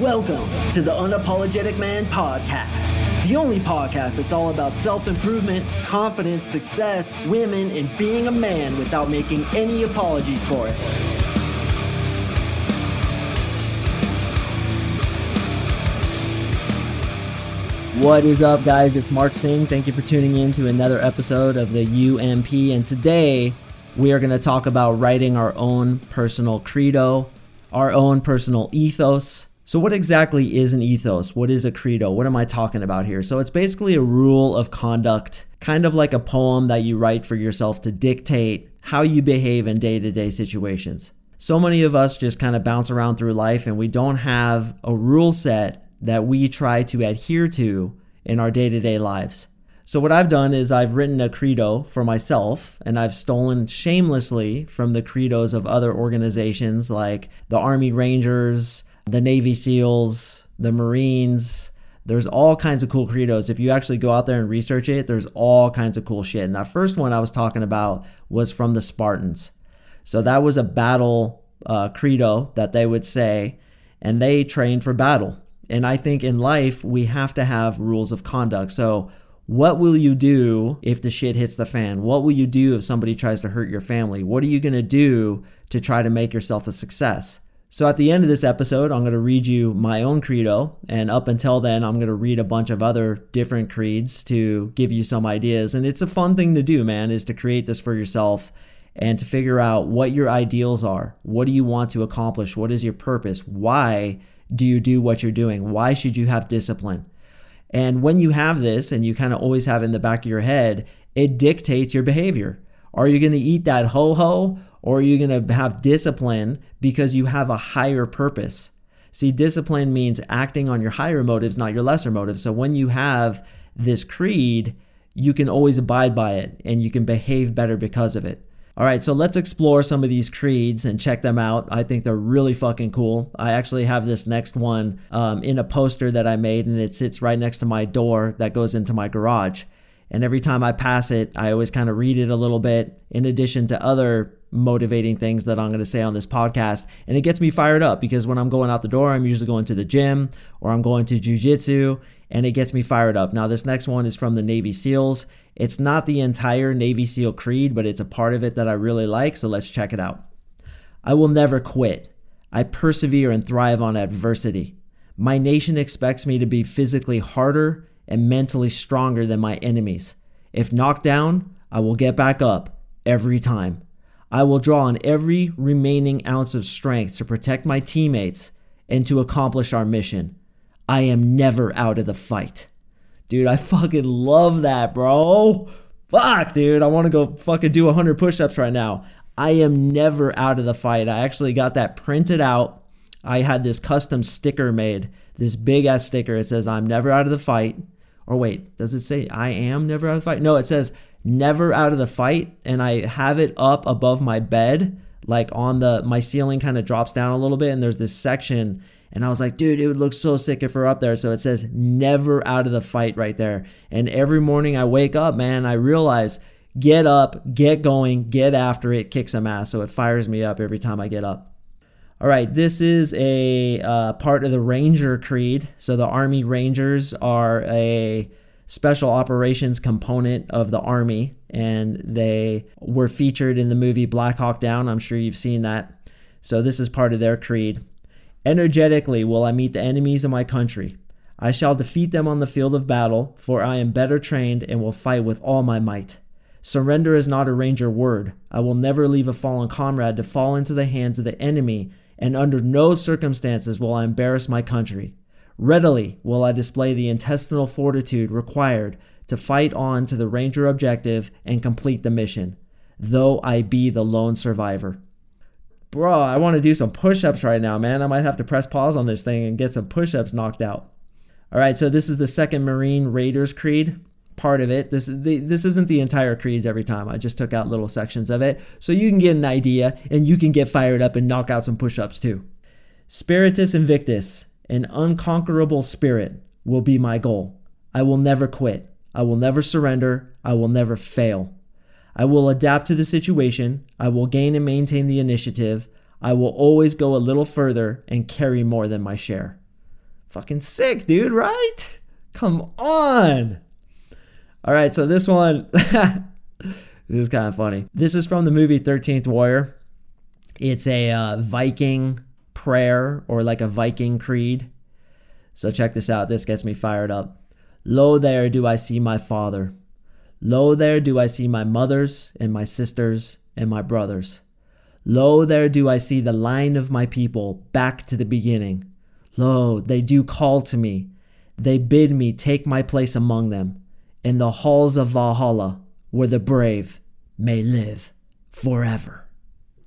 Welcome to the Unapologetic Man Podcast, the only podcast that's all about self improvement, confidence, success, women, and being a man without making any apologies for it. What is up, guys? It's Mark Sing. Thank you for tuning in to another episode of the UMP. And today we are going to talk about writing our own personal credo, our own personal ethos so, what exactly is an ethos? What is a credo? What am I talking about here? So, it's basically a rule of conduct, kind of like a poem that you write for yourself to dictate how you behave in day to day situations. So many of us just kind of bounce around through life and we don't have a rule set that we try to adhere to in our day to day lives. So, what I've done is I've written a credo for myself and I've stolen shamelessly from the credos of other organizations like the Army Rangers, the Navy SEALs, the Marines. There's all kinds of cool credos. If you actually go out there and research it, there's all kinds of cool shit. And that first one I was talking about was from the Spartans. So that was a battle uh, credo that they would say, and they trained for battle. And I think in life, we have to have rules of conduct. So, what will you do if the shit hits the fan? What will you do if somebody tries to hurt your family? What are you going to do to try to make yourself a success? So at the end of this episode, I'm going to read you my own credo. And up until then, I'm going to read a bunch of other different creeds to give you some ideas. And it's a fun thing to do, man, is to create this for yourself and to figure out what your ideals are. What do you want to accomplish? What is your purpose? Why do you do what you're doing? Why should you have discipline? And when you have this and you kind of always have in the back of your head, it dictates your behavior. Are you going to eat that ho ho or are you going to have discipline because you have a higher purpose? See, discipline means acting on your higher motives, not your lesser motives. So when you have this creed, you can always abide by it and you can behave better because of it. All right, so let's explore some of these creeds and check them out. I think they're really fucking cool. I actually have this next one um, in a poster that I made, and it sits right next to my door that goes into my garage. And every time I pass it, I always kind of read it a little bit, in addition to other motivating things that I'm going to say on this podcast. And it gets me fired up because when I'm going out the door, I'm usually going to the gym or I'm going to jujitsu and it gets me fired up. Now, this next one is from the Navy SEALs. It's not the entire Navy SEAL creed, but it's a part of it that I really like. So let's check it out. I will never quit. I persevere and thrive on adversity. My nation expects me to be physically harder and mentally stronger than my enemies. If knocked down, I will get back up every time. I will draw on every remaining ounce of strength to protect my teammates and to accomplish our mission. I am never out of the fight. Dude, I fucking love that, bro. Fuck, dude. I want to go fucking do 100 push ups right now. I am never out of the fight. I actually got that printed out. I had this custom sticker made, this big ass sticker. It says, I'm never out of the fight. Or wait, does it say I am never out of the fight? No, it says never out of the fight. And I have it up above my bed, like on the, my ceiling kind of drops down a little bit. And there's this section. And I was like, dude, it would look so sick if we're up there. So it says never out of the fight right there. And every morning I wake up, man, I realize get up, get going, get after it, kick some ass. So it fires me up every time I get up. All right, this is a uh, part of the Ranger Creed. So the Army Rangers are a special operations component of the Army, and they were featured in the movie Black Hawk Down. I'm sure you've seen that. So this is part of their creed. Energetically will I meet the enemies of my country. I shall defeat them on the field of battle, for I am better trained and will fight with all my might. Surrender is not a ranger word. I will never leave a fallen comrade to fall into the hands of the enemy and under no circumstances will I embarrass my country. Readily will I display the intestinal fortitude required to fight on to the Ranger objective and complete the mission, though I be the lone survivor. Bro, I want to do some push ups right now, man. I might have to press pause on this thing and get some push ups knocked out. All right, so this is the second Marine Raiders Creed part of it. This the, this isn't the entire creeds every time. I just took out little sections of it so you can get an idea and you can get fired up and knock out some push-ups too. Spiritus Invictus, an unconquerable spirit, will be my goal. I will never quit. I will never surrender. I will never fail. I will adapt to the situation. I will gain and maintain the initiative. I will always go a little further and carry more than my share. Fucking sick, dude, right? Come on. All right, so this one, this is kind of funny. This is from the movie 13th Warrior. It's a uh, Viking prayer or like a Viking creed. So check this out. This gets me fired up. Lo, there do I see my father. Lo, there do I see my mothers and my sisters and my brothers. Lo, there do I see the line of my people back to the beginning. Lo, they do call to me. They bid me take my place among them in the halls of Valhalla, where the brave may live forever.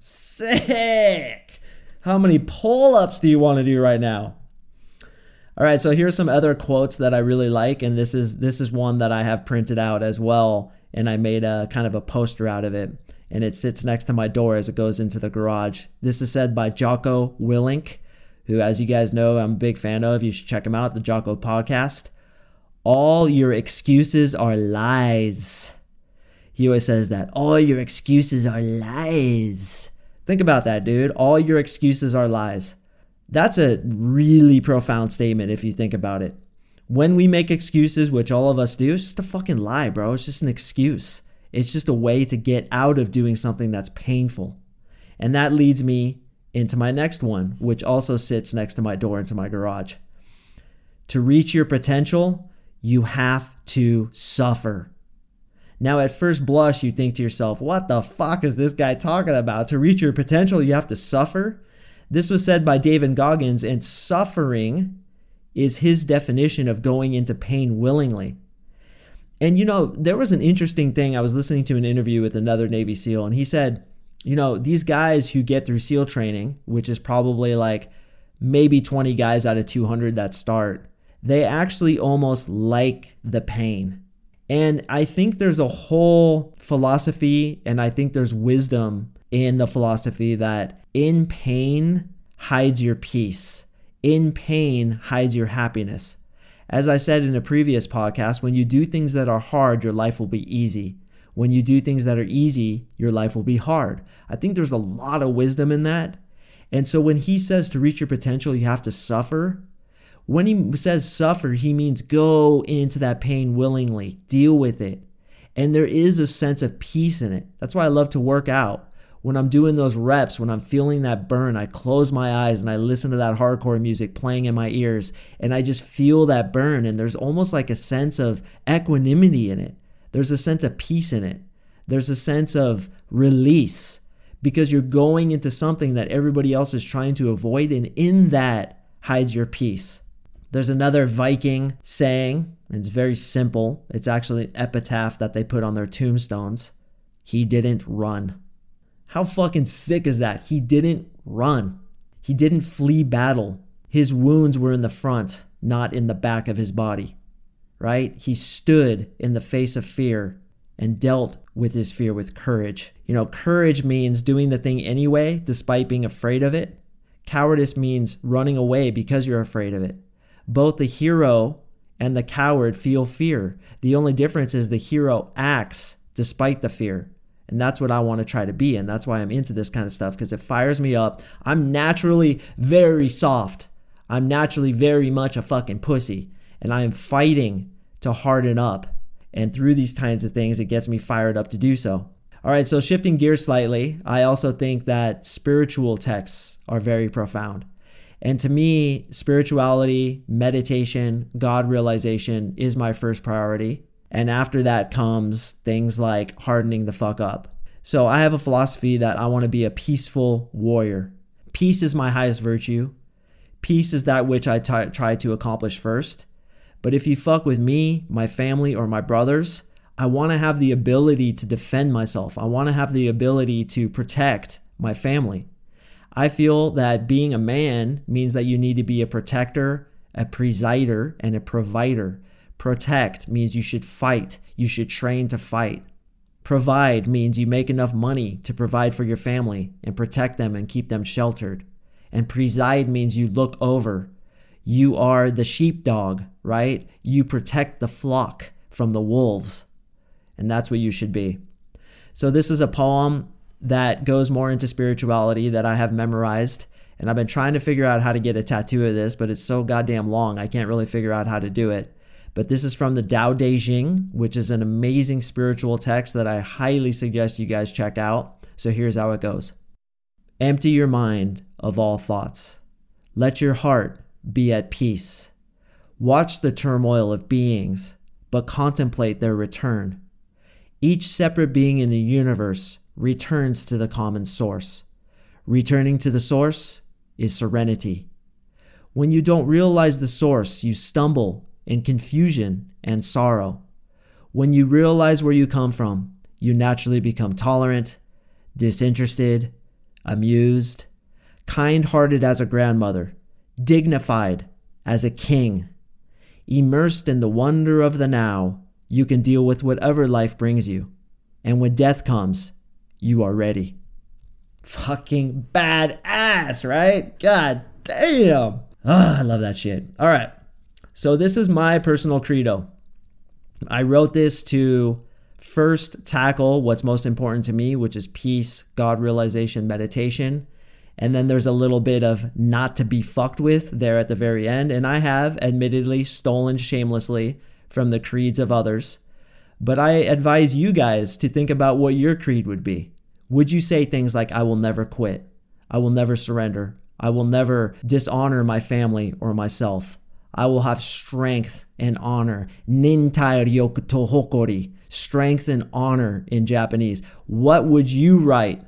Sick! How many pull ups do you want to do right now? All right, so here's some other quotes that I really like, and this is this is one that I have printed out as well, and I made a kind of a poster out of it, and it sits next to my door as it goes into the garage. This is said by Jocko Willink, who, as you guys know, I'm a big fan of. You should check him out, the Jocko Podcast. All your excuses are lies. He always says that. All your excuses are lies. Think about that, dude. All your excuses are lies. That's a really profound statement if you think about it. When we make excuses, which all of us do, it's just a fucking lie, bro. It's just an excuse. It's just a way to get out of doing something that's painful. And that leads me into my next one, which also sits next to my door into my garage. To reach your potential, you have to suffer. Now, at first blush, you think to yourself, what the fuck is this guy talking about? To reach your potential, you have to suffer? This was said by David Goggins, and suffering is his definition of going into pain willingly. And you know, there was an interesting thing. I was listening to an interview with another Navy SEAL, and he said, you know, these guys who get through SEAL training, which is probably like maybe 20 guys out of 200 that start, they actually almost like the pain. And I think there's a whole philosophy, and I think there's wisdom in the philosophy that in pain hides your peace, in pain hides your happiness. As I said in a previous podcast, when you do things that are hard, your life will be easy. When you do things that are easy, your life will be hard. I think there's a lot of wisdom in that. And so when he says to reach your potential, you have to suffer. When he says suffer, he means go into that pain willingly, deal with it. And there is a sense of peace in it. That's why I love to work out when I'm doing those reps, when I'm feeling that burn, I close my eyes and I listen to that hardcore music playing in my ears and I just feel that burn. And there's almost like a sense of equanimity in it. There's a sense of peace in it. There's a sense of release because you're going into something that everybody else is trying to avoid. And in that hides your peace. There's another Viking saying, it's very simple. It's actually an epitaph that they put on their tombstones. He didn't run. How fucking sick is that? He didn't run. He didn't flee battle. His wounds were in the front, not in the back of his body. Right? He stood in the face of fear and dealt with his fear with courage. You know, courage means doing the thing anyway, despite being afraid of it. Cowardice means running away because you're afraid of it. Both the hero and the coward feel fear. The only difference is the hero acts despite the fear. And that's what I want to try to be. And that's why I'm into this kind of stuff because it fires me up. I'm naturally very soft. I'm naturally very much a fucking pussy. And I am fighting to harden up. And through these kinds of things, it gets me fired up to do so. All right, so shifting gears slightly, I also think that spiritual texts are very profound. And to me, spirituality, meditation, God realization is my first priority. And after that comes things like hardening the fuck up. So I have a philosophy that I want to be a peaceful warrior. Peace is my highest virtue. Peace is that which I t- try to accomplish first. But if you fuck with me, my family, or my brothers, I want to have the ability to defend myself. I want to have the ability to protect my family. I feel that being a man means that you need to be a protector, a presider, and a provider. Protect means you should fight, you should train to fight. Provide means you make enough money to provide for your family and protect them and keep them sheltered. And preside means you look over. You are the sheepdog, right? You protect the flock from the wolves. And that's what you should be. So, this is a poem that goes more into spirituality that I have memorized. And I've been trying to figure out how to get a tattoo of this, but it's so goddamn long, I can't really figure out how to do it. But this is from the Tao Te Ching, which is an amazing spiritual text that I highly suggest you guys check out. So here's how it goes Empty your mind of all thoughts. Let your heart be at peace. Watch the turmoil of beings, but contemplate their return. Each separate being in the universe returns to the common source. Returning to the source is serenity. When you don't realize the source, you stumble in confusion and sorrow. When you realize where you come from, you naturally become tolerant, disinterested, amused, kind hearted as a grandmother, dignified as a king. Immersed in the wonder of the now, you can deal with whatever life brings you. And when death comes, you are ready. Fucking badass, right? God damn. Ah, I love that shit. All right. So, this is my personal credo. I wrote this to first tackle what's most important to me, which is peace, God realization, meditation. And then there's a little bit of not to be fucked with there at the very end. And I have admittedly stolen shamelessly from the creeds of others. But I advise you guys to think about what your creed would be. Would you say things like, I will never quit? I will never surrender. I will never dishonor my family or myself. I will have strength and honor. Nintai ryoku to hokori. Strength and honor in Japanese. What would you write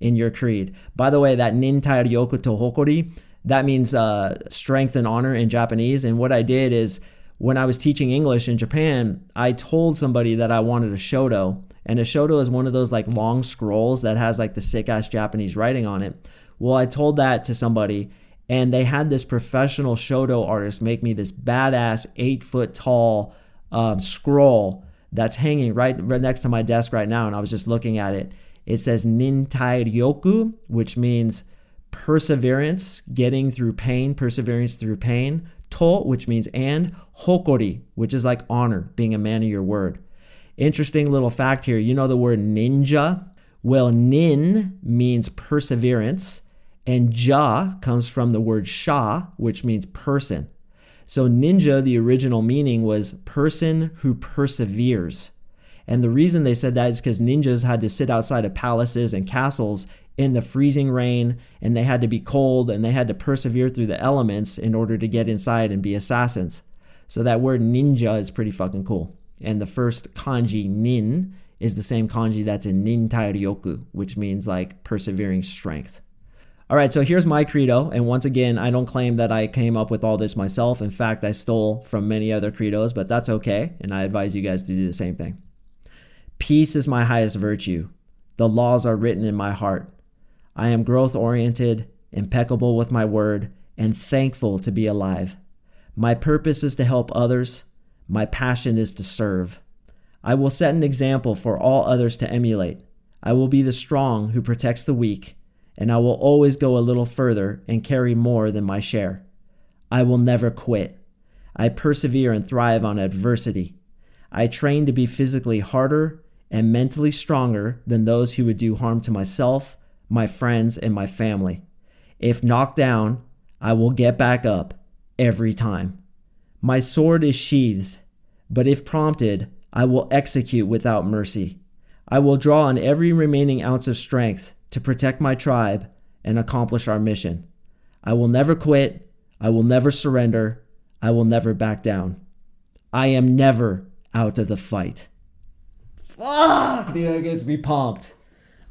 in your creed? By the way, that nintai ryoku to hokori, that means uh, strength and honor in Japanese. And what I did is when I was teaching English in Japan, I told somebody that I wanted a shodo. And a shodo is one of those like long scrolls that has like the sick ass Japanese writing on it. Well, I told that to somebody and they had this professional shodo artist make me this badass eight foot tall um, scroll that's hanging right, right next to my desk right now. And I was just looking at it. It says Nintai Ryoku, which means perseverance, getting through pain, perseverance through pain. To, which means and. Hokori, which is like honor, being a man of your word. Interesting little fact here. You know the word ninja? Well, nin means perseverance and ja comes from the word sha, which means person. So ninja, the original meaning was person who perseveres. And the reason they said that is because ninjas had to sit outside of palaces and castles in the freezing rain, and they had to be cold, and they had to persevere through the elements in order to get inside and be assassins. So that word ninja is pretty fucking cool. And the first kanji, nin, is the same kanji that's in nintai ryoku, which means like persevering strength. All right, so here's my credo. And once again, I don't claim that I came up with all this myself. In fact, I stole from many other credos, but that's okay. And I advise you guys to do the same thing. Peace is my highest virtue. The laws are written in my heart. I am growth oriented, impeccable with my word, and thankful to be alive. My purpose is to help others. My passion is to serve. I will set an example for all others to emulate. I will be the strong who protects the weak and I will always go a little further and carry more than my share. I will never quit. I persevere and thrive on adversity. I train to be physically harder and mentally stronger than those who would do harm to myself, my friends, and my family. If knocked down, I will get back up every time. My sword is sheathed, but if prompted, I will execute without mercy. I will draw on every remaining ounce of strength to protect my tribe and accomplish our mission. I will never quit. I will never surrender. I will never back down. I am never out of the fight. Fuck, dude, that gets me pumped.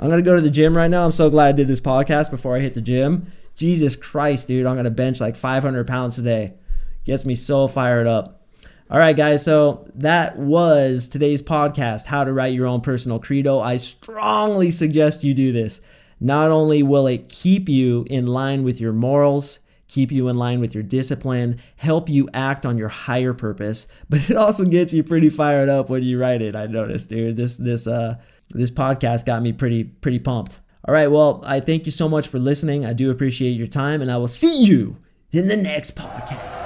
I'm gonna go to the gym right now. I'm so glad I did this podcast before I hit the gym. Jesus Christ, dude, I'm gonna bench like 500 pounds today. Gets me so fired up. All right, guys. So that was today's podcast How to Write Your Own Personal Credo. I strongly suggest you do this. Not only will it keep you in line with your morals, keep you in line with your discipline, help you act on your higher purpose, but it also gets you pretty fired up when you write it. I noticed, dude. This this uh this podcast got me pretty pretty pumped. All right, well, I thank you so much for listening. I do appreciate your time and I will see you in the next podcast.